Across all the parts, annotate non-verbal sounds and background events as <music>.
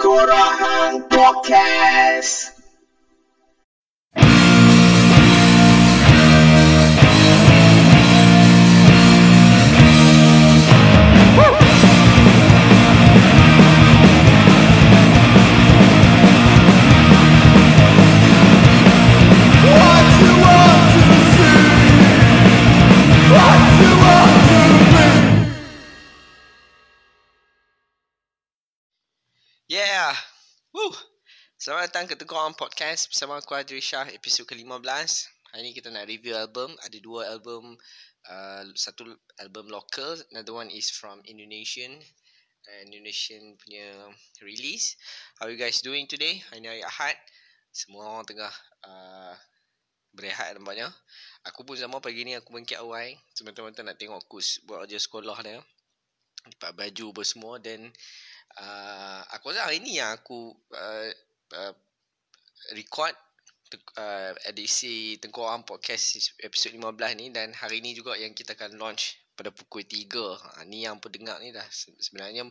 Tengkorak Podcast. Woo. Selamat datang ke Teguran Podcast bersama aku Adri Shah episod ke-15. Hari ni kita nak review album. Ada dua album. Uh, satu album local. Another one is from Indonesian. Uh, Indonesian punya release. How you guys doing today? Hari ni hari Ahad. Semua orang tengah uh, berehat nampaknya. Aku pun sama pagi ni aku bangkit awal. Teman-teman nak tengok aku s- buat kerja sekolah dia. Dapat baju apa semua. Then uh, aku rasa hari ni yang aku uh, uh, record uh, edisi Tengkorak Podcast episod 15 ni dan hari ni juga yang kita akan launch pada pukul 3. Ha, ni yang pendengar ni dah se- sebenarnya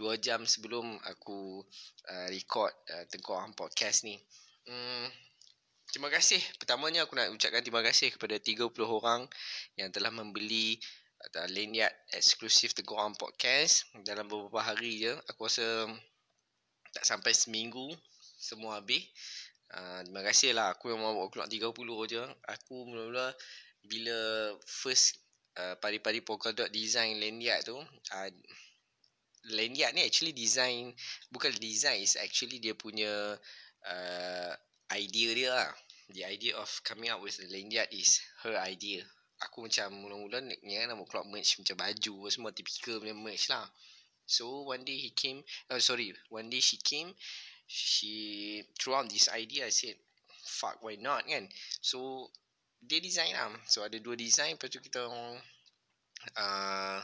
2 jam sebelum aku uh, record uh, Tengkorak Podcast ni. Hmm, terima kasih. Pertamanya aku nak ucapkan terima kasih kepada 30 orang yang telah membeli uh, lanyard eksklusif Tengkorak Podcast dalam beberapa hari je. Aku rasa tak sampai seminggu semua habis. Uh, terima kasih lah. Aku memang bawa keluar 30 je. Aku mula-mula bila first uh, pari-pari polka dot design lanyard tu. Uh, lanyard ni actually design. Bukan design. It's actually dia punya uh, idea dia lah. The idea of coming up with the lanyard is her idea. Aku macam mula-mula ni kan nak keluar merch macam baju semua typical punya merch lah. So one day he came, oh sorry, one day she came, she threw out this idea. I said, fuck why not kan? So dia design lah. So ada dua design, lepas tu kita orang uh,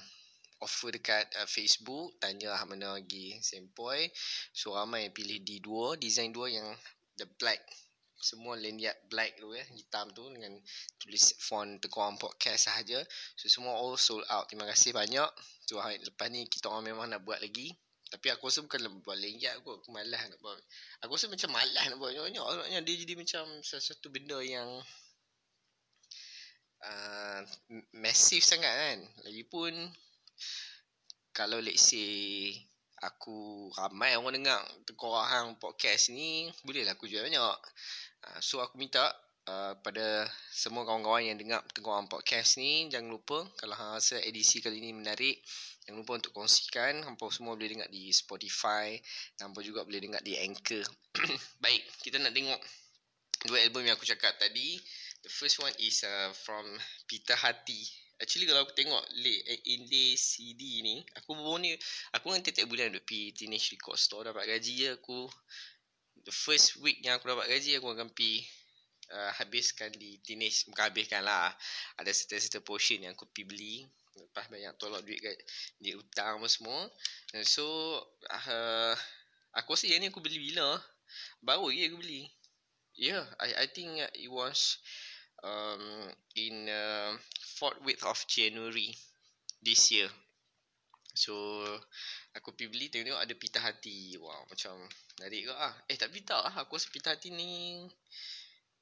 offer dekat uh, Facebook, tanya lah mana lagi sempoi. So ramai pilih D2, design dua yang the black semua lanyard black tu ya, hitam tu dengan tulis font Tekuang Podcast sahaja. So semua all sold out. Terima kasih banyak. So hari lepas ni kita orang memang nak buat lagi. Tapi aku rasa bukan nak buat lanyard aku. Aku malas nak buat. Aku rasa macam malas nak buat banyak-banyak. Agaknya dia jadi macam sesuatu benda yang uh, massive sangat kan. Lagipun kalau let's say aku ramai orang dengar Tengkorak podcast ni, bolehlah aku jual banyak. Uh, so aku minta uh, pada semua kawan-kawan yang dengar Tengkorak podcast ni jangan lupa kalau hang rasa edisi kali ni menarik jangan lupa untuk kongsikan hampa semua boleh dengar di Spotify dan hampa juga boleh dengar di Anchor. <coughs> Baik, kita nak tengok dua album yang aku cakap tadi. The first one is uh, from Peter Hati. Actually kalau aku tengok late eh, indie CD ni, aku baru ni aku kan tiap-tiap bulan duduk pergi Teenage Record Store dapat gaji je aku the first week yang aku dapat gaji aku akan pergi uh, habiskan di teenage bukan habiskan lah. Ada certain-certain portion yang aku pergi beli. Lepas banyak tolak duit kat duit hutang apa semua. And so uh, aku rasa yang ni aku beli bila? Baru lagi aku beli. Yeah I I think it was um in uh, fourth week of January this year. So aku pergi beli tengok ada pita hati. Wow macam menarik ke ah. Eh tak ah. Aku rasa pita hati ni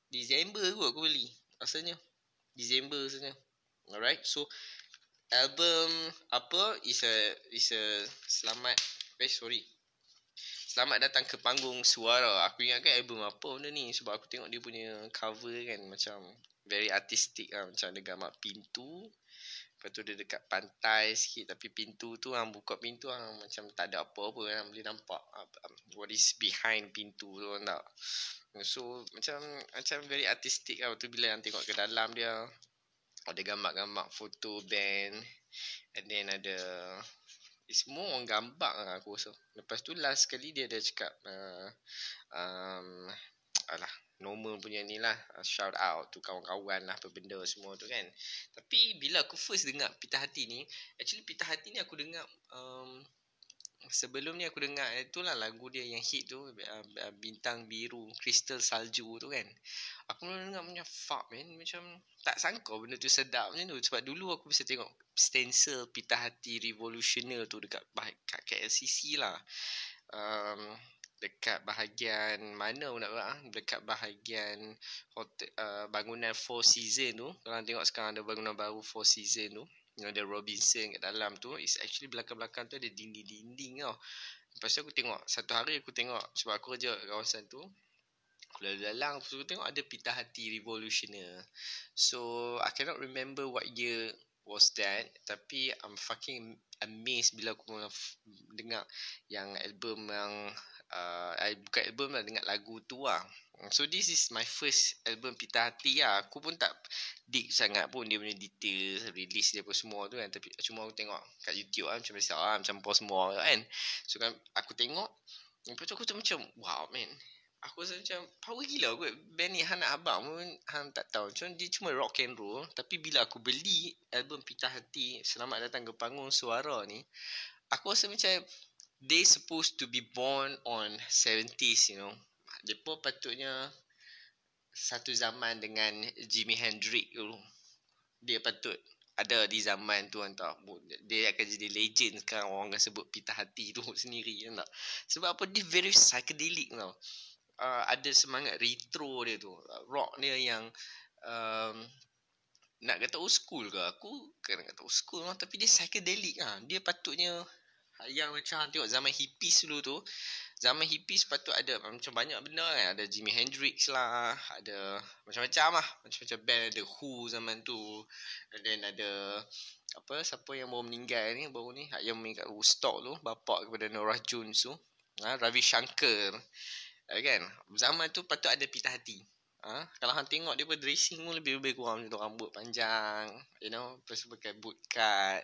December kot aku beli rasanya. December rasanya. Alright so album apa? Is a is a selamat eh sorry. Selamat datang ke panggung suara. Aku ingatkan album apa benda ni? Sebab aku tengok dia punya cover kan macam very artistic lah. Macam ada gambar pintu. Lepas tu dia dekat pantai sikit tapi pintu tu hang buka pintu hang macam tak ada apa-apa kan boleh nampak uh, um, what is behind pintu tu tak. So macam macam very artistic lah tu bila hang tengok ke dalam dia ada gambar-gambar foto band and then ada eh, semua orang gambar lah aku rasa. Lepas tu last sekali dia ada cakap uh, um, alah normal punya ni lah. Uh, shout out tu kawan-kawan lah apa benda semua tu kan. Tapi bila aku first dengar Pita Hati ni, actually Pita Hati ni aku dengar um, sebelum ni aku dengar itulah lagu dia yang hit tu uh, uh, bintang biru kristal salju tu kan. Aku mula dengar macam fuck man macam tak sangka benda tu sedap macam tu. Sebab dulu aku bisa tengok stencil pita hati revolutioner tu dekat kat KLCC lah. Um, dekat bahagian mana pun nak buat ah? dekat bahagian hotel, uh, bangunan Four Seasons tu. Kalau tengok sekarang ada bangunan baru Four Seasons tu. Yang ada Robinson kat dalam tu. Is actually belakang-belakang tu ada dinding-dinding tau. Lepas tu aku tengok satu hari aku tengok sebab aku kerja kat kawasan tu aku lalu aku tengok ada pita hati revolutioner. So I cannot remember what year was that tapi I'm fucking amazed bila aku dengar yang album yang uh, bukan album lah dengar lagu tu lah. So this is my first album Pita Hati lah. Aku pun tak dig sangat pun dia punya detail Release dia pun semua tu kan. Tapi cuma aku tengok kat YouTube lah Macam biasa lah Macam post semua kan. So kan aku tengok Lepas tu aku macam Wow man Aku rasa macam Power gila aku Band ni Han Abang pun Han tak tahu. Macam dia cuma rock and roll. Tapi bila aku beli Album Pita Hati Selamat datang ke panggung suara ni Aku rasa macam They supposed to be born on 70s you know. Depa patutnya satu zaman dengan Jimi Hendrix dulu. Dia patut ada di zaman tu entah dia akan jadi legend sekarang orang akan sebut pita hati tu <laughs> sendiri kan tak sebab apa? Dia very psychedelic tau uh, ada semangat retro dia tu. Rock dia yang um, nak kata old school ke? Aku kena kata old school lah tapi dia psychedelic ah dia patutnya yang macam tengok zaman hippies dulu tu zaman hippies patut ada macam banyak benda kan. Ada Jimi Hendrix lah ada macam-macam lah. Macam-macam band ada Who zaman tu. And then ada apa siapa yang baru meninggal ni baru ni yang kat Woodstock tu bapak kepada Norah Jones tu. Ha, Ravi Shankar. ha, kan? Zaman tu patut ada pita hati. Ha? kalau hang tengok dia pun dressing pun lebih-lebih kurang macam tu rambut panjang you know lepas pakai boot cut.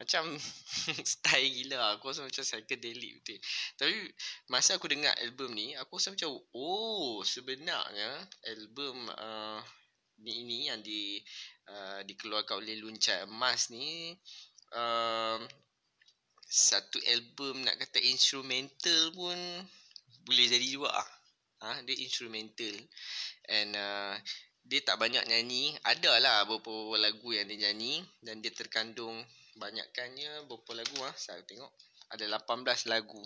Macam <laughs> style gila. Aku rasa macam psychedelic betul. Tapi masa aku dengar album ni aku rasa macam oh sebenarnya album uh, ni ini yang di uh, dikeluarkan oleh Lunca Emas ni uh, satu album nak kata instrumental pun boleh jadi juga ah. Ha, dia instrumental. And uh, dia tak banyak nyanyi. Ada lah beberapa lagu yang dia nyanyi dan dia terkandung banyakkannya berapa lagu ah. Saya tengok ada 18 lagu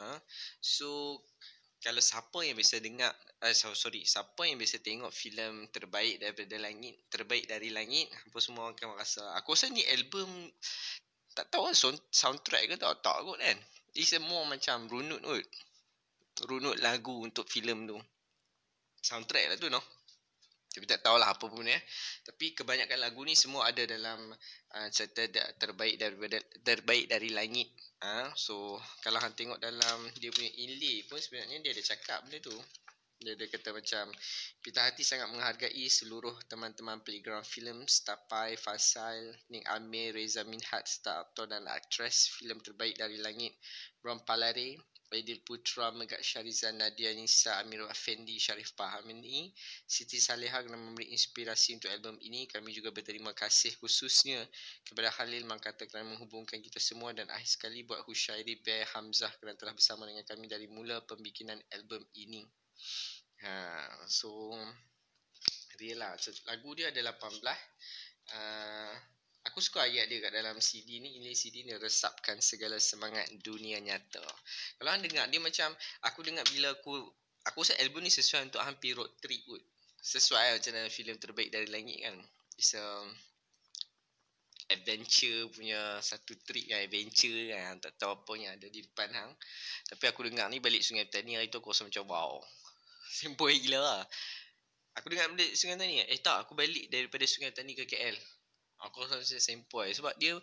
ha. So kalau siapa yang biasa dengar uh, sorry siapa yang biasa tengok filem terbaik daripada langit terbaik dari langit apa semua akan rasa. Aku rasa ni album tak tahu lah soundtrack ke tak tak kot kan. It's more macam runut kot runut lagu untuk filem tu soundtrack lah tu no tapi tak tahulah apa pun ya. Tapi kebanyakan lagu ni semua ada dalam uh, cerita terbaik dari terbaik dari langit. Uh, so kalau hang tengok dalam dia punya inlay pun sebenarnya dia ada cakap benda tu. Dia ada kata macam Pita Hati sangat menghargai seluruh teman-teman playground film Stapai, Faisal, Ning Amir, Reza Minhat, star aktor dan aktris filem terbaik dari langit Brom Palare, Aidil Putra, Megat Syarizan, Nadia Nisa, Amirul Afendi, Sharif Paham ini. Siti Saleha kerana memberi inspirasi untuk album ini. Kami juga berterima kasih khususnya kepada Khalil Mangkata kerana menghubungkan kita semua dan akhir sekali buat Hushairi Bear Hamzah kerana telah bersama dengan kami dari mula pembikinan album ini. Ha, so, real lah. Lagu dia ada 18. Uh, Aku suka ayat dia kat dalam CD ni. Ini CD ni resapkan segala semangat dunia nyata. Kalau anda dengar dia macam Aku dengar bila aku Aku rasa album ni sesuai untuk hampir road trip pun Sesuai lah macam dalam filem terbaik dari langit kan. It's a Adventure punya satu trip kan Adventure kan. Tak tahu apa yang ada di depan hang. Tapi aku dengar ni balik Sungai Petani Hari tu aku rasa macam wow. <laughs> Sempoi gila lah. Aku dengar balik Sungai Petani Eh tak aku balik daripada Sungai Petani ke KL Aku rasa macam sempoi sebab dia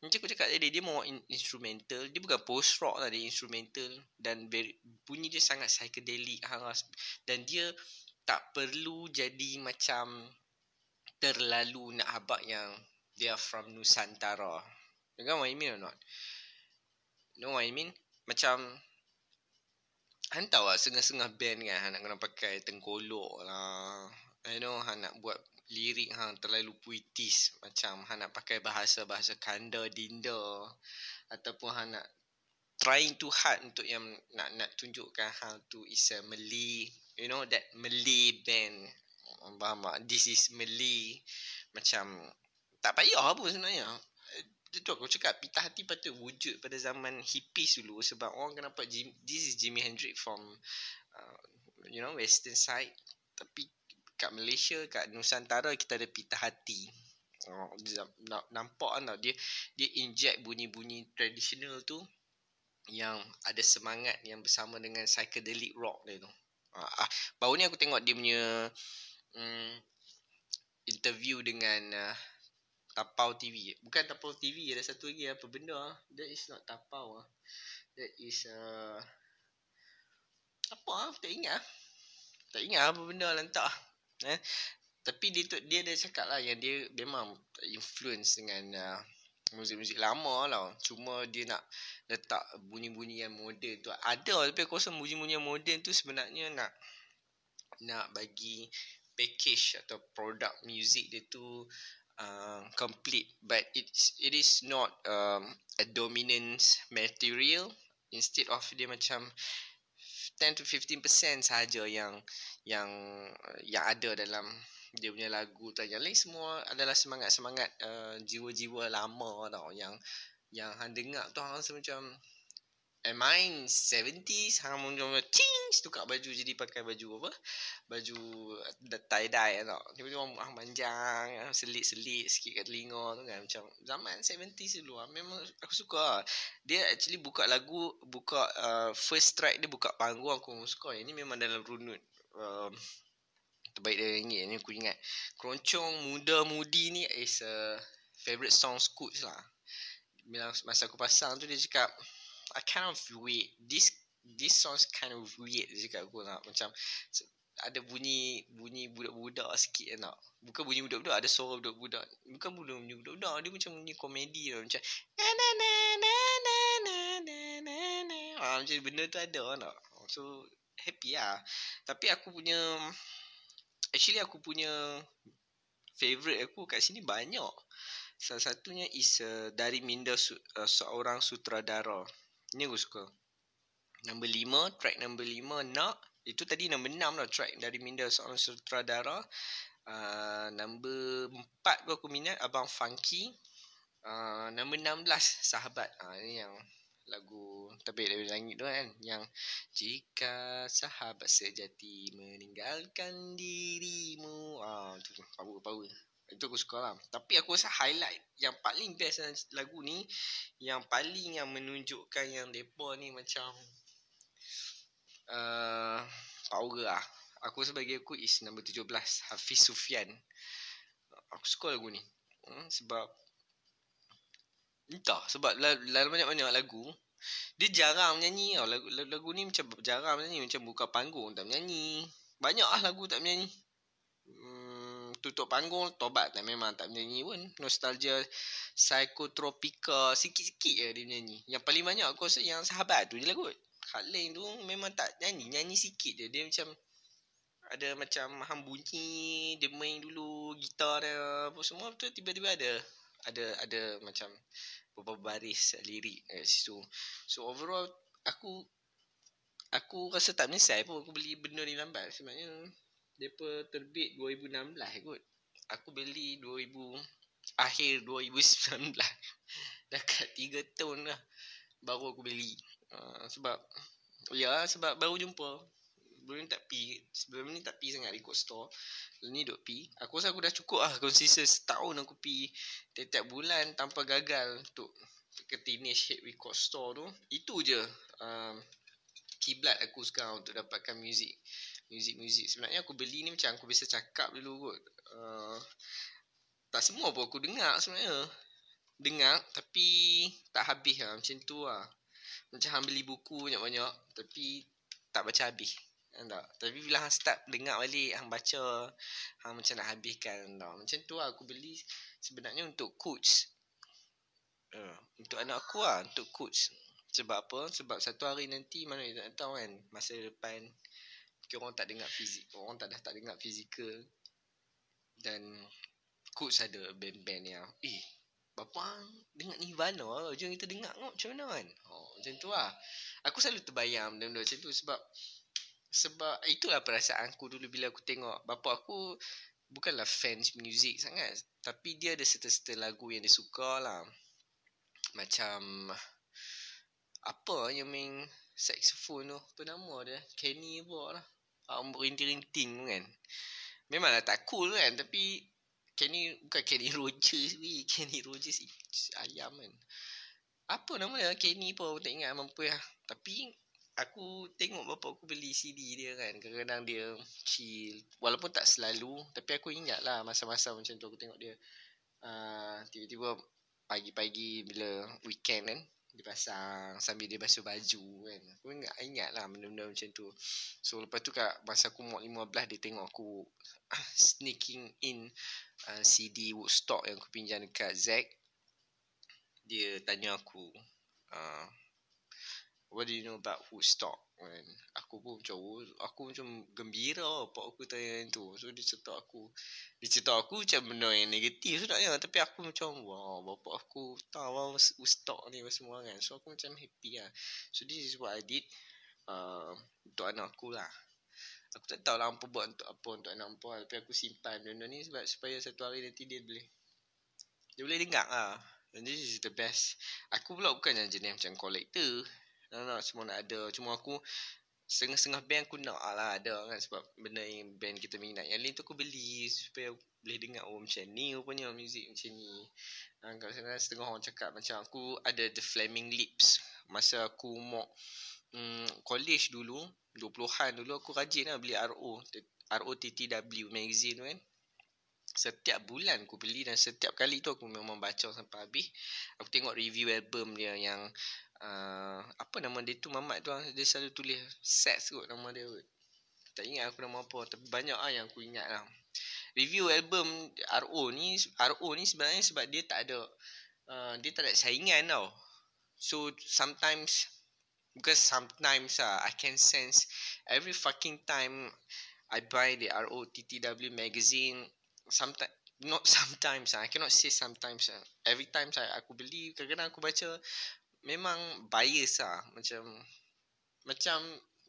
macam aku cakap tadi dia mau instrumental dia bukan post rock lah dia instrumental dan very, bunyi dia sangat psychedelic hangas dan dia tak perlu jadi macam terlalu nak habak yang dia from Nusantara. You know what I mean or not? Know what I mean? Macam Han tahu lah sengah-sengah band kan Han nak kena pakai tengkolok lah You know Han nak buat lirik hang terlalu puitis. Macam hang nak pakai bahasa-bahasa kanda dinda ataupun hang nak trying too hard untuk yang nak nak tunjukkan hang tu is a Malay you know that Malay band. Faham tak? This is Malay. Macam tak payah apa sebenarnya. Itu aku cakap Pita hati patut wujud pada zaman hippies dulu Sebab orang kena nampak Jim, This is Jimi Hendrix from uh, You know western side. Tapi kat Malaysia Kat Nusantara kita ada pita hati oh, Nampak kan dia Dia inject bunyi-bunyi tradisional tu Yang ada semangat Yang bersama dengan psychedelic rock dia tu uh, uh, Baru ni aku tengok dia punya um, Interview dengan uh, Tapau TV. Bukan Tapau TV, ada satu lagi apa benda ah. That is not Tapau ah. That is uh, apa ah? Tak ingat ah. Tak ingat apa benda entah. Eh? Tapi dia tu dia ada cakap lah yang dia memang influence dengan uh, muzik-muzik lama lah. Cuma dia nak letak bunyi-bunyi yang moden tu. Ada tapi aku rasa bunyi-bunyi yang moden tu sebenarnya nak nak bagi package atau produk muzik dia tu uh, complete but it's it is not um, a dominant material instead of dia macam 10 to 15% saja yang yang yang ada dalam dia punya lagu tu. Yang lain semua adalah semangat-semangat uh, jiwa-jiwa lama tau yang yang hang dengar tu hang rasa macam And mine 70s Hang macam Change Tukar baju Jadi pakai baju apa? Baju Tie-dye tau Tiba-tiba Hang panjang Selit-selit Sikit kat telinga tu kan Macam Zaman 70s dulu lah. Memang Aku suka lah. Dia actually buka lagu Buka uh, First track dia Buka panggung Aku suka. Ini memang dalam runut um, Terbaik dia ingat Ini aku ingat. Keroncong Muda-mudi ni Is a Favorite song Scoots lah. Bila Masa aku pasang tu Dia cakap I kind of weird. This this sounds kind of weird kat aku nak macam ada bunyi bunyi budak-budak sikit nak. Bukan bunyi budak-budak ada suara budak-budak. Bukan bunyi budak-budak dia macam bunyi komedi lah macam na na na na na na na na na. Ah macam benda tu ada nak. So happy lah. Tapi aku punya actually aku punya favorite aku kat sini banyak. Salah satunya is uh, dari minda su, uh, seorang sutradara. Ni aku suka. Number lima, track number lima, nak. Itu tadi number enam lah track dari Minda seorang sutradara. Uh, number empat aku minat, Abang Funky. Uh, number enam belas, Sahabat. Uh, ini yang lagu terbaik dari langit tu kan. Yang Jika sahabat sejati meninggalkan dirimu. Ah, tu power power. Itu aku suka lah. Tapi aku rasa highlight yang paling best lagu ni. Yang paling yang menunjukkan yang mereka ni macam. Uh, power lah. Aku sebagai aku is number 17. Hafiz Sufian. Aku suka lagu ni. Hmm, sebab. Entah. Sebab dalam banyak-banyak lagu. Dia jarang menyanyi tau. Lagu, lagu ni macam jarang menyanyi. Macam buka panggung tak menyanyi. Banyak lah lagu tak menyanyi tutup panggung tobat tak memang tak menyanyi pun. Nostalgia psychotropika sikit-sikit je dia nyanyi. Yang paling banyak aku rasa yang sahabat tu je lah kot. Hal lain tu memang tak nyanyi nyanyi sikit je. Dia macam ada macam ham bunyi dia main dulu gitar dia apa semua tu tiba-tiba ada ada ada macam beberapa baris lirik kat situ. So overall aku aku rasa tak menyesal pun aku beli benda ni lambat. Sebenarnya Depa terbit 2016 kot. Aku beli 2000 akhir 2019. <laughs> Dekat 3 tahun lah baru aku beli. Uh, sebab ya sebab baru jumpa. Sebelum ni tak pi. Sebelum ni tak pi sangat record store. Ni duk pi. Aku rasa aku dah cukup lah konsisten setahun aku pi tiap-tiap bulan tanpa gagal untuk ke teenage hit record store tu. Itu je um, kiblat aku sekarang untuk dapatkan muzik muzik-muzik. Sebenarnya aku beli ni macam aku biasa cakap dulu kot. Uh, tak semua pun aku dengar sebenarnya. Dengar tapi tak habis lah. Macam tu lah. Macam beli buku banyak-banyak tapi tak baca habis. Tak? Tapi bila hang start dengar balik hang baca hang macam nak habiskan tak? Macam tu lah aku beli sebenarnya untuk coach uh, untuk anak aku lah untuk coach sebab apa? Sebab satu hari nanti mana kita tahu kan? Masa depan Mungkin orang tak dengar fizik Orang tak dah tak dengar fizikal. Dan Coach ada band-band yang Eh Bapa Dengar Nirvana lah. Jom kita dengar kot Macam mana kan oh, Macam tu lah. Aku selalu terbayang Benda-benda macam tu Sebab Sebab Itulah perasaan aku dulu Bila aku tengok. Bapa aku Bukanlah fans music sangat Tapi dia ada serta-serta lagu Yang dia suka lah. Macam apa yang main saxophone tu? Apa nama dia? Kenny apa lah um, rinting-rinting kan. Memanglah tak cool kan tapi Kenny bukan Kenny Rogers ni Kenny Rogers ayam kan. Apa nama dia? Kenny pun tak ingat mampu lah. Tapi aku tengok bapa aku beli CD dia kan. Kadang-kadang dia chill. Walaupun tak selalu tapi aku ingat lah masa-masa macam tu aku tengok dia. Uh, tiba-tiba pagi-pagi bila weekend kan dia pasang sambil dia basuh baju kan. Aku ingat, ingat lah benda-benda macam tu. So lepas tu kat masa aku umur 15 dia tengok aku <coughs> sneaking in uh, CD Woodstock yang aku pinjam dekat Zack. Dia tanya aku uh, what do you know about Woodstock? Kan aku pun macam oh, aku macam gembira pak aku tanya yang tu. So dia cerita aku dia cerita aku macam benda yang negatif sebenarnya. Tapi aku macam wow bapak aku tahu wow, Woodstock ni semua kan. So aku macam happy lah. So this is what I did uh, untuk anak aku lah. Aku tak tahu lah apa buat untuk apa untuk anak apa tapi aku simpan benda ni sebab supaya satu hari nanti dia boleh dia boleh dengar lah. And this is the best. Aku pula bukan yang jenis macam collector nak, nak semua nak ada. Cuma aku Setengah-setengah band aku nak lah ada kan Sebab benda yang band kita minat. Yang lain tu aku beli Supaya boleh dengar Oh macam ni rupanya muzik macam ni. Ha, Kalau sana setengah orang cakap Macam aku ada The Flaming Lips. Masa aku umur hmm, College dulu 20-an dulu aku rajin lah beli RO ROTTW magazine tu kan Setiap bulan aku beli dan setiap kali tu aku memang baca sampai habis. Aku tengok review album dia yang uh, apa nama dia tu mamat tu ah, dia selalu tulis sex kot nama dia kot. Tak ingat aku nama apa tapi banyak ah yang aku ingat lah. Review album RO ni RO ni sebenarnya sebab dia tak ada uh, dia tak ada saingan tau. So sometimes because sometimes ah I can sense every fucking time I buy the ROTTW magazine <laughs> sometimes not sometimes I cannot say sometimes every time saya aku beli kadang-kadang aku baca memang bias lah macam macam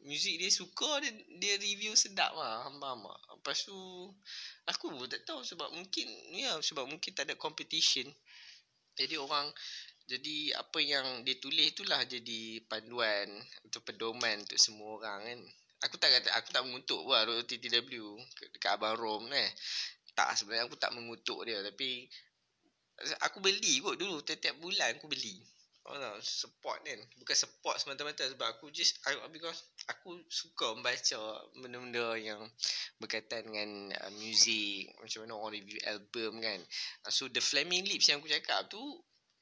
muzik dia suka dia, dia review sedap lah hamba hamba lepas tu aku pun tak tahu sebab mungkin ya sebab mungkin tak ada competition. Jadi orang jadi apa yang dia tulis itulah jadi panduan untuk pedoman untuk semua orang kan. Aku tak kata aku tak mengutuk buat TTW dekat Abang Rom ni tak sebenarnya aku tak mengutuk dia. Tapi aku beli kot dulu. Tiap-tiap bulan aku beli. Oh no, support kan Bukan support semata-mata Sebab aku just I, Because Aku suka membaca Benda-benda yang Berkaitan dengan uh, Music. Macam mana orang review album kan. Uh, So the Flaming Lips yang aku cakap tu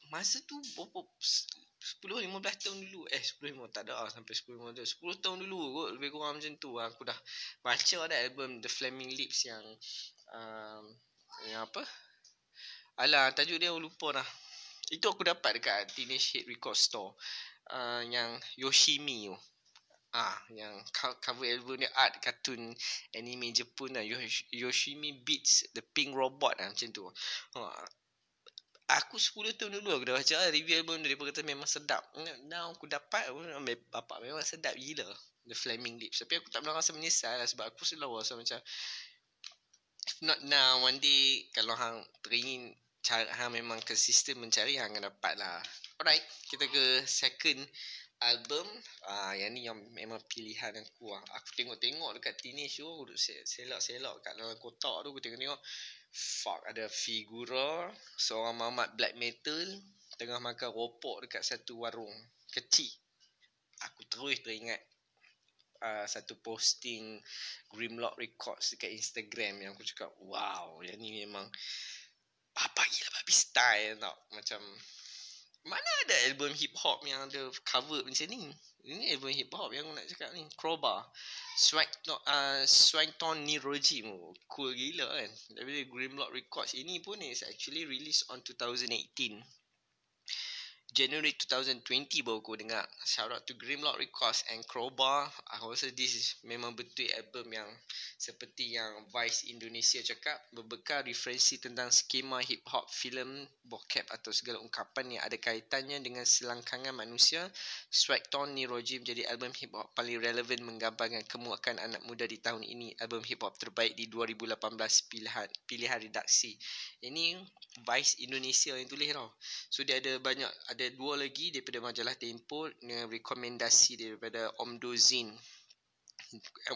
Masa tu Berapa 10-15 tahun dulu. Eh 10-15 tak ada lah. Sampai 10-15 tahun. 10 tahun dulu kot. Lebih kurang macam tu. Aku dah Baca dah album The Flaming Lips yang um, Yang apa Alah tajuk dia lupa dah itu aku dapat dekat Teenage Hit Record Store. Uh, yang Yoshimi tu. Ah, yang cover album ni art cartoon anime Jepun lah. Yoshimi Beats The Pink Robot lah macam tu. Uh, aku 10 tahun dulu aku dah baca lah review album dia. Kata memang sedap. Now aku dapat. Bapak memang sedap gila. The Flaming Lips. Tapi aku tak pernah rasa menyesal lah. Sebab aku selalu rasa macam. If not now, one day. Kalau hang teringin cara hang memang konsisten mencari hang akan dapat lah. Alright, kita ke second album. Ah, yang ni yang memang pilihan aku lah. Aku tengok-tengok dekat teenage tu, duduk selok-selok kat dalam kotak tu, aku tengok-tengok. Fuck, ada figura seorang mamat black metal tengah makan ropok dekat satu warung kecil. Aku terus teringat uh, satu posting Grimlock Records dekat Instagram yang aku cakap, wow, yang ni memang apa gila babi style tau. Macam mana ada album hip hop yang ada cover macam ni? Ini album hip hop yang aku nak cakap ni crowbar. Swag uh, swag ton ni rojim oh, cool gila kan. Tapi grimlock records ini pun is actually released on 2018 January 2020 baru aku dengar Shout out to Grimlock Records and Crowbar. Aku rasa this is memang betul album yang Seperti yang Vice Indonesia cakap Berbekal referensi tentang skema hip-hop filem bokep Atau segala ungkapan yang ada kaitannya dengan selangkangan manusia. Swag Tone ni Rojim jadi album hip-hop paling relevan Menggambarkan kemuakan anak muda di tahun ini. Album hip-hop terbaik di 2018 pilihan, pilihan redaksi. Ini Vice Indonesia yang tulis tau. So dia ada banyak ada dua lagi daripada majalah Tempo dengan rekomendasi daripada Om Dozin.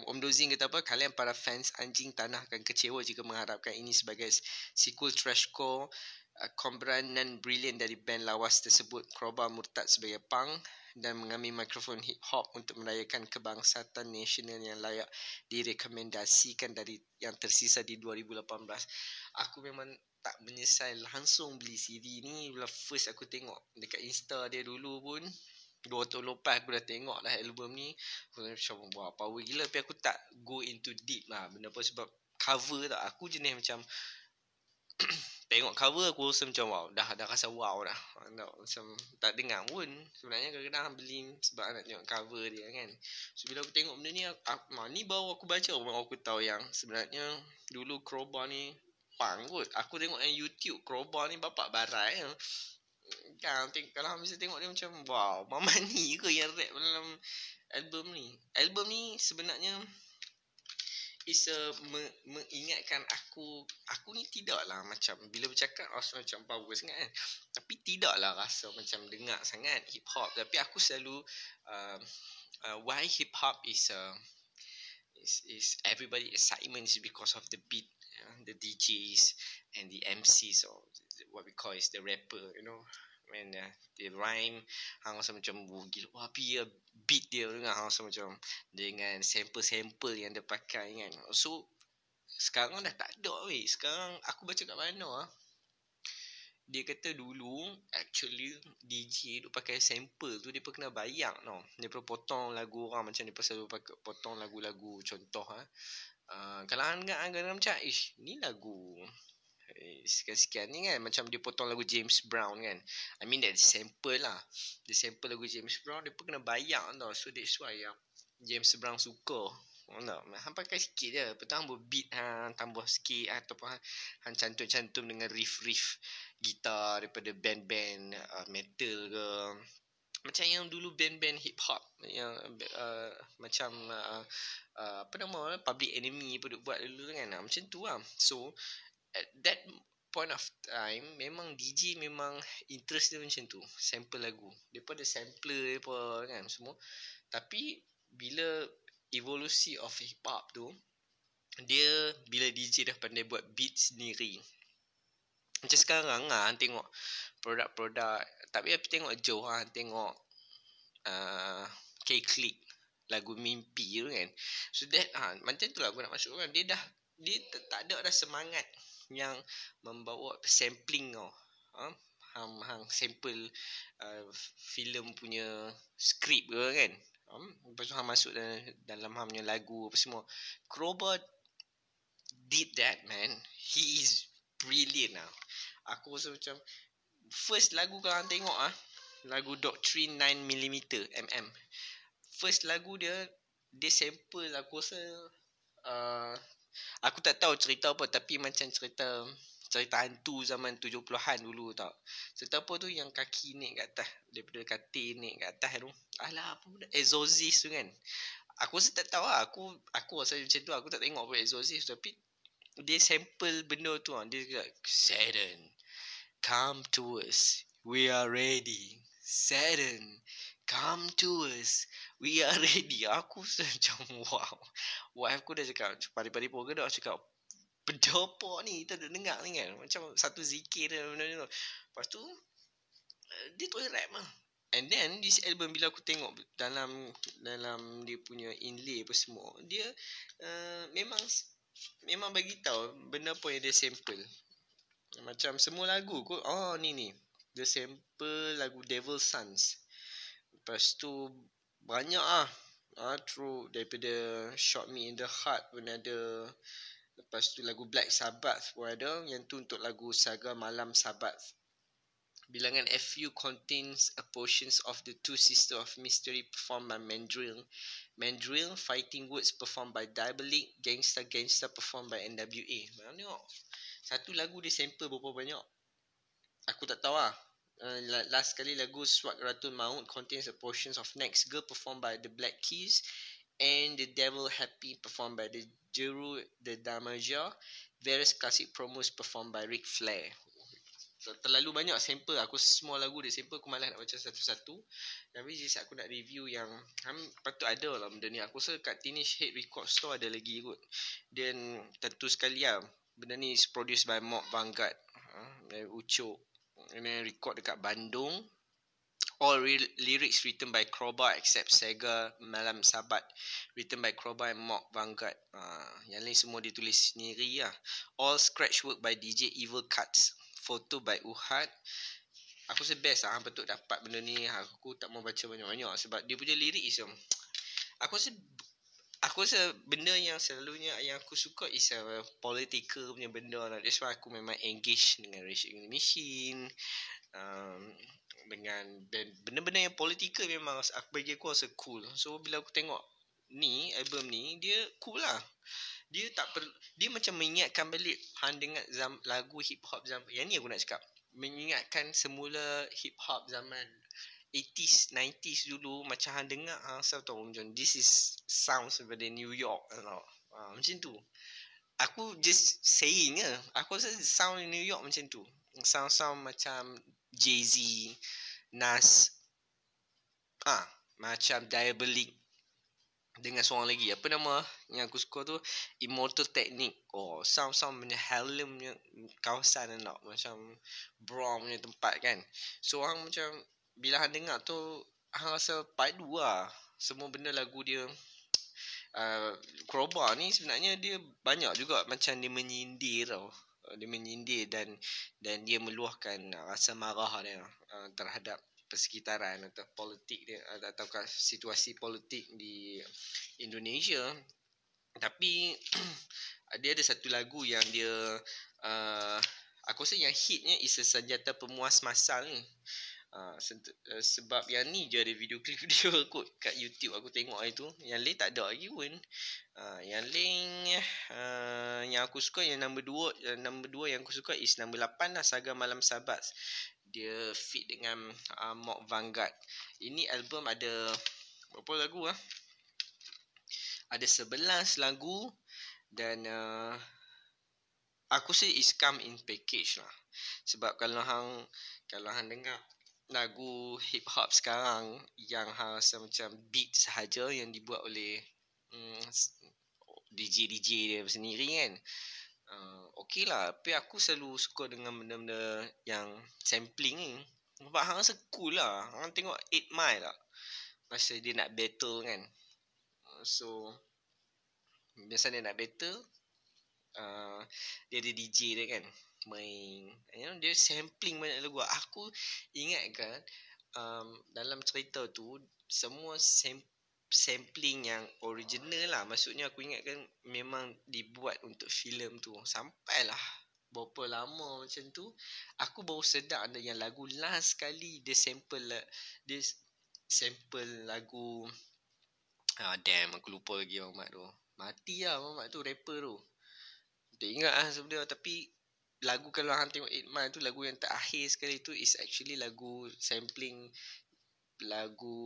Om Dozin kata apa? Kalian para fans anjing tanah akan kecewa jika mengharapkan ini sebagai sequel trashcore kombranan brilliant dari band lawas tersebut. Kroba murtad sebagai punk dan mengambil mikrofon hip hop untuk merayakan kebangsaan nasional yang layak direkomendasikan dari yang tersisa di 2018. Aku memang tak menyesal langsung beli CD ni bila first aku tengok dekat Insta dia dulu pun dua tahun lepas aku dah tengok lah album ni aku macam wah power gila tapi aku tak go into deep lah benda apa sebab cover tak aku jenis macam <clears throat> tengok cover aku rasa macam wow dah dah rasa wow dah tak, macam tak dengar pun sebenarnya kadang-kadang beli sebab nak tengok cover dia kan so bila aku tengok benda ni aku, aku, ni baru aku baca baru aku tahu yang sebenarnya dulu Crowbar ni pang kot. Aku tengok yang YouTube Crowbar ni bapak barai ya. Kan tengok kalau mesti tengok dia macam wow, <laughs> mama ni ke yang rap dalam album ni. Album ni sebenarnya is a me, mengingatkan aku aku ni tidaklah macam bila bercakap rasa macam power sangat kan. Tapi tidaklah rasa macam dengar sangat hip hop tapi aku selalu uh, uh, why hip hop is uh, is is everybody excitement is because of the beat the DJs and the MCs or what we call is the rapper, you know, when uh, they rhyme, hang macam oh, gila wah ya beat dia dengan hang rasa macam dengan sample-sample yang dia pakai kan. So sekarang dah tak ada weh. Sekarang aku baca kat mana ah. Dia kata dulu actually DJ tu pakai sample tu dia kena bayar tau. Dia pun potong lagu orang macam dia pasal pakai potong lagu-lagu contoh ah. Ah, kalau anggap anggap macam ish ni lagu sekian-sekian ni kan macam dia potong lagu James Brown kan. I mean that sample lah. Dia sample lagu James Brown dia pun kena bayar tau. So that's why yang James Brown suka. Oh, no. Han pakai sikit je. Petang tambah beat Han tambah sikit Ataupun Han, han cantum-cantum dengan riff-riff Gitar daripada band-band uh, Metal ke. Macam yang dulu band-band hip hop yang uh, macam uh, uh, apa nama public enemy pun buat dulu kan. Uh, macam tu lah. So at that point of time memang DJ memang interest dia macam tu. Sample lagu. Depa ada sampler depa kan semua. Tapi bila evolusi of hip hop tu dia bila DJ dah pandai buat beat sendiri. Macam sekarang ah tengok produk-produk. Tapi aku tengok jauh ah tengok uh, K-Click lagu mimpi tu kan. So that ha, macam tu lah aku nak masuk kan. Dia dah dia tak ada dah semangat yang membawa sampling tau. Ha? hang hang sample uh, filem punya skrip ke kan? Um, lepas tu hang masuk dalam, dalam hang punya lagu apa semua. Crowbar did that man. He is brilliant lah aku rasa macam first lagu kalau hang tengok ah lagu Doctrine 9mm mm first lagu dia dia sample aku rasa uh, aku tak tahu cerita apa tapi macam cerita cerita hantu zaman 70-an dulu tau. Cerita apa tu yang kaki naik kat atas daripada katil naik kat atas tu. Alah apa benda exorcist tu kan. Aku rasa tak tahu lah. Aku aku rasa macam tu aku tak tengok apa exorcist tapi dia sample benda tu kan. Dia kata Satan come to us. We are ready. Satan come to us. We are ready. Aku <laughs> macam wow. Wife aku dah cakap, pari-pari pun ke dah cakap, pedopok ni, kita dah dengar ni kan. Macam satu zikir dan benda tu. Lepas tu, eh, dia tu rap lah. And then, this album bila aku tengok dalam dalam dia punya inlay apa semua, dia uh, memang memang bagi tahu benda apa yang dia sample. Macam semua lagu kot. Oh, ni ni. Dia sample lagu Devil Sons. Lepas tu banyak ah. Ah true daripada Shot Me in the Heart pun ada. Lepas tu lagu Black Sabbath pun ada. Yang tu untuk lagu Saga Malam Sabbath. Bilangan FU contains a portions of the two sister of mystery performed by Mandrill. Mandrill fighting words performed by Diabolik, Gangsta Gangsta performed by NWA. Mana tengok. Satu lagu dia sample berapa banyak. Aku tak tahu lah. Uh, last kali lagu Swag Ratu Maut contains a portions of Next Girl performed by the Black Keys and The Devil Happy performed by the Jeru the Damaja. Various classic promos performed by Ric Flair. terlalu banyak sampel aku semua lagu dia sampel aku malas nak baca satu-satu tapi just aku nak review yang ham patut ada lah benda ni aku rasa kat Teenage Hate Record Store ada lagi kot dan tentu sekali lah benda ni is produced by Mob Vanguard uh, Ucok ini record dekat Bandung. All re- lyrics written by Crowbar except Sega Malam Sabat written by Crowbar and Mock Vanguard. Uh, yang lain semua ditulis sendiri lah. All scratch work by DJ Evil Cuts. Photo by Uhad. Aku rasa best lah betul dapat benda ni. Aku tak mau baca banyak-banyak sebab dia punya lirik is um, aku rasa aku rasa benda yang selalunya yang aku suka is a political punya benda lah that's why aku memang engage dengan Rage Machine um, dengan benda-benda yang politikal memang aku bagi aku rasa cool. So bila aku tengok ni album ni dia cool lah. Dia tak per, dia macam mengingatkan balik hang dengar zam, lagu hip hop zaman yang ni aku nak cakap. Mengingatkan semula hip hop zaman 80s 90s dulu macam hang dengar hang rasa tahu macam this is sounds seperti New York you know. Ha, macam tu. Aku just saying lah. Aku rasa sound New York macam tu. Sound-sound macam Jay-Z, Nas. Ah, macam Diabolik dengan seorang lagi apa nama yang aku suka tu Immortal Technique oh sound sound punya Harlem punya kawasan nak macam Brom punya tempat kan so orang macam bila hang dengar tu hang rasa padu lah. Semua benda lagu dia uh, Crowbar ni sebenarnya dia banyak juga macam dia menyindir tau. Uh, dia menyindir dan dan dia meluahkan rasa marah dia uh, terhadap persekitaran atau politik dia uh, atau situasi politik di Indonesia. Tapi <clears throat> dia ada satu lagu yang dia uh, aku rasa yang hitnya is senjata pemuas masal ni uh, sebab yang ni je ada video klip <laughs> dia kot kat YouTube aku tengok itu yang lain tak ada lagi pun Uh, yang link uh, yang aku suka yang nombor dua yang nombor dua yang aku suka is nombor lapan lah Saga Malam Sabat. Dia fit dengan uh, Mock Vanguard. Ini album ada berapa lagu ah? Ada sebelas lagu dan uh, aku sih is come in package lah. Sebab kalau hang kalau hang dengar lagu hip hop sekarang yang rasa macam beat sahaja yang dibuat oleh mm, DJ-DJ dia sendiri kan. Uh, Okay lah Tapi aku selalu suka dengan benda-benda yang sampling ni. Sebab hang rasa cool lah. Hang tengok 8 Mile lah Masa dia nak battle kan. Uh, So Biasa dia nak battle uh, Dia ada DJ dia kan Main. You know, Dia sampling banyak lagu. Aku ingat kan um, Dalam cerita tu Semua sampling sampling yang original lah. Maksudnya aku ingat kan Memang dibuat untuk filem tu. Sampailah Berapa lama macam tu Aku baru sedar ada yang lagu last kali Dia sample lah Dia sample lagu Ah damn aku lupa lagi Mamat tu. Mati lah Mamat tu rapper tu. Tak ingat lah sebenarnya Tapi Lagu kalau hang tengok 8 Mile tu Lagu yang terakhir sekali tu Is actually lagu sampling lagu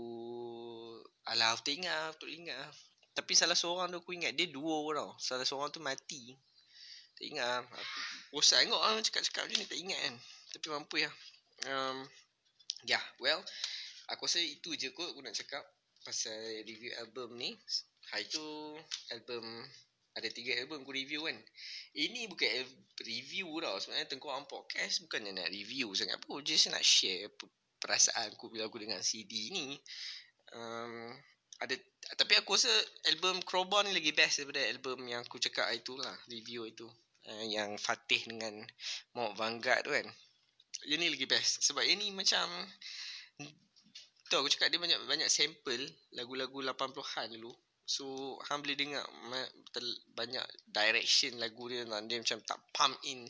Alah aku ingat Aku ingat. Tapi salah seorang tu aku ingat Dia dua tau. Salah seorang tu mati. Tak ingat. Aku bosan tengok lah Cakap-cakap macam ni tak ingat kan. Tapi mampu ya. Um, yeah, well Aku rasa itu je kot Aku nak cakap Pasal review album ni. Hari tu Album Ada tiga album aku review kan. Ini bukan review tau. Sebenarnya Tengkorak Podcast Bukannya nak review sangat pun. Just nak share perasaan aku bila aku dengar CD ni. Um, ada tapi aku rasa album Crowbar ni lagi best daripada album yang aku cakap itu lah. Review itu. Uh, yang Fatih dengan Mount Vanguard tu kan. Yang ni lagi best. Sebab ini macam tu aku cakap dia banyak banyak sample lagu-lagu 80-an dulu So hang boleh dengar banyak direction lagu dia dan dia macam tak pump in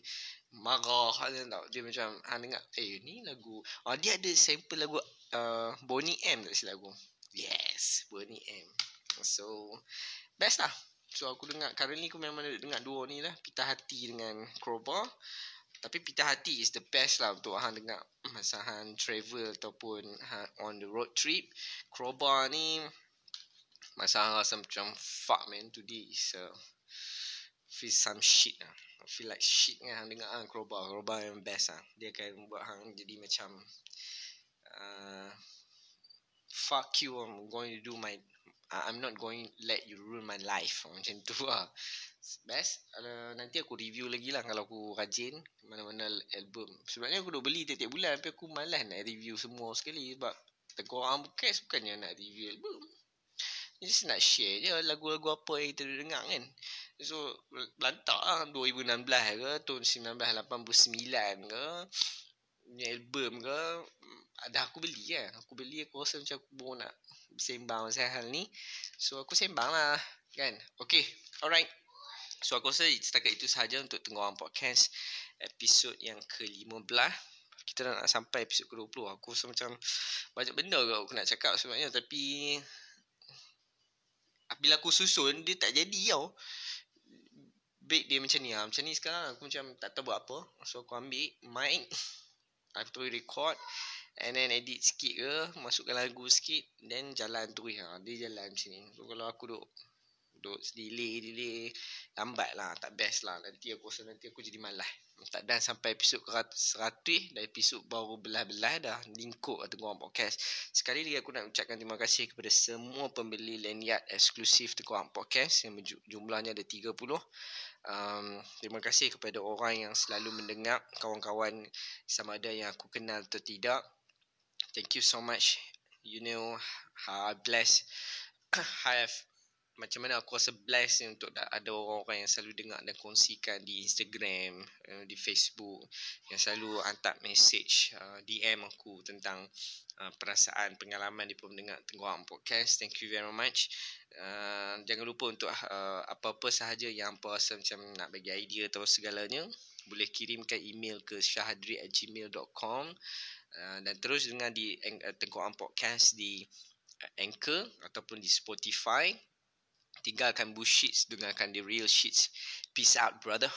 marah tau. Dia macam hang dengar eh ni lagu. Oh dia ada sample lagu uh, Bonnie M tak silap lagu. Yes, Bonnie M. So best lah. So aku dengar currently aku memang dengar dua ni lah Pita Hati dengan Crowbar. Tapi Pita Hati is the best lah untuk hang dengar masa hang travel ataupun hang on the road trip. Crowbar ni Masa hang rasa macam Fuck man Today is a feel some shit lah. Feel like shit kan hang dengar hang crowbar. Crowbar yang best lah. Dia akan buat hang jadi macam uh, fuck you I'm going to do my I'm not going let you ruin my life <laughs> macam tu lah. Best uh, Nanti aku review lagi lah Kalau aku rajin Mana-mana album Sebenarnya aku dah beli tiap-tiap bulan Tapi aku malas nak review semua sekali Sebab Tengkorang podcast bukannya nak review album Just nak share je lagu-lagu apa yang kita dengar kan. So lantak lah 2016 ke Tahun 1989 ke Ni album ke Ada aku beli kan Aku beli aku rasa macam aku baru nak Sembang pasal hal ni. So aku sembang lah Kan. Okay Alright. So aku rasa setakat itu sahaja untuk Tenggoran Podcast Episod yang ke-15 Kita dah nak sampai episod ke-20 Aku rasa macam Banyak benda ke aku nak cakap sebenarnya Tapi bila aku susun dia tak jadi tau. Baik dia macam ni. Lah Macam ni sekarang aku macam tak tahu buat apa. So aku ambil mic. Aku record And then edit sikit ke Masukkan lagu sikit Then jalan terus ha. Dia jalan macam ni. So kalau aku duduk Duduk delay delay Lambat lah. Tak best lah. Nanti aku rasa nanti aku jadi malas tak dan sampai episod ke 100 dan episod baru belah-belah dah lingkup atau Tengkorak Podcast. Sekali lagi aku nak ucapkan terima kasih kepada semua pembeli lanyard eksklusif Tengkorak Podcast yang jumlahnya ada 30. Um, terima kasih kepada orang yang selalu mendengar kawan-kawan sama ada yang aku kenal atau tidak. Thank you so much. You know how blessed I <coughs> have macam mana aku rasa blessed ni untuk ada orang-orang yang selalu dengar dan kongsikan di Instagram, uh, di Facebook yang selalu hantar message uh, DM aku tentang uh, perasaan pengalaman di mendengar Tenggorak Podcast. Thank you very much. Jangan lupa untuk apa-apa sahaja yang apa rasa macam nak bagi idea atau segalanya boleh kirimkan email ke syahadri@gmail.com dan terus dengar di Tenggorak Podcast di Anchor ataupun di Spotify tinggalkan bullshit dengarkan the real shit peace out brother